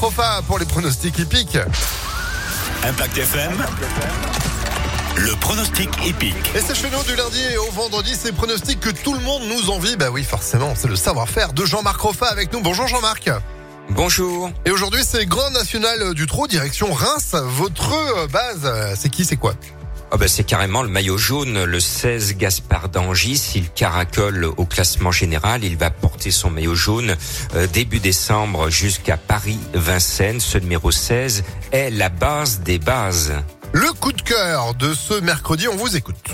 Profa pour les pronostics hippiques. Impact FM. Le pronostic épique. Et c'est chez nous du lundi au vendredi, ces pronostics que tout le monde nous envie. Bah oui, forcément, c'est le savoir-faire de Jean-Marc Roffa avec nous. Bonjour Jean-Marc. Bonjour. Et aujourd'hui, c'est Grand National du Trot, direction Reims. Votre base, euh, c'est qui, c'est quoi? Ah ben c'est carrément le maillot jaune, le 16 Gaspard d'Angis. Il caracole au classement général. Il va porter son maillot jaune euh, début décembre jusqu'à Paris-Vincennes. Ce numéro 16 est la base des bases. Le coup de cœur de ce mercredi, on vous écoute.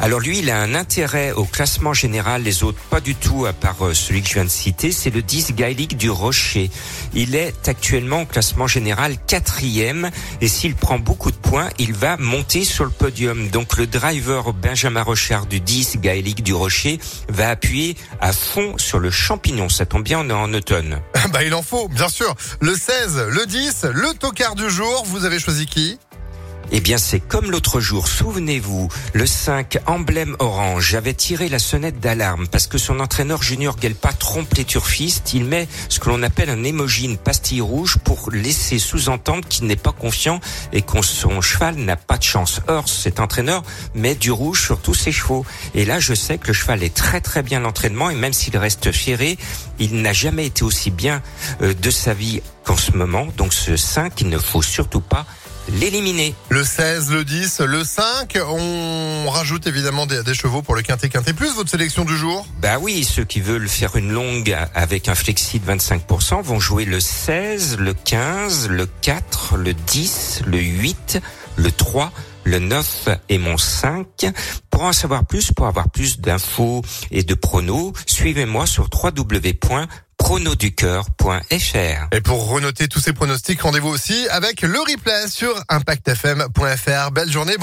Alors lui, il a un intérêt au classement général, les autres pas du tout, à part euh, celui que je viens de citer, c'est le 10 Gaelic du Rocher. Il est actuellement au classement général quatrième, et s'il prend beaucoup de points, il va monter sur le podium. Donc le driver Benjamin Rochard du 10 Gaelic du Rocher va appuyer à fond sur le champignon. Ça tombe bien, on est en automne. bah il en faut, bien sûr. Le 16, le 10, le tocard du jour, vous avez choisi qui? Eh bien, c'est comme l'autre jour. Souvenez-vous, le 5, emblème orange, j'avais tiré la sonnette d'alarme parce que son entraîneur Junior Gelpa trompe les turfistes. Il met ce que l'on appelle un émoji, une pastille rouge pour laisser sous-entendre qu'il n'est pas confiant et que son cheval n'a pas de chance. Or, cet entraîneur met du rouge sur tous ses chevaux. Et là, je sais que le cheval est très très bien l'entraînement et même s'il reste fiéré, il n'a jamais été aussi bien euh, de sa vie qu'en ce moment. Donc ce 5, il ne faut surtout pas l'éliminer. Le 16, le 10, le 5. On rajoute évidemment des, des chevaux pour le quintet quintet plus. Votre sélection du jour? Bah oui, ceux qui veulent faire une longue avec un flexi de 25% vont jouer le 16, le 15, le 4, le 10, le 8, le 3, le 9 et mon 5. Pour en savoir plus, pour avoir plus d'infos et de pronos, suivez-moi sur www.pronoducœur.fr. Et pour renoter tous ces pronostics, rendez-vous aussi avec le replay sur impactfm.fr. Belle journée. Bon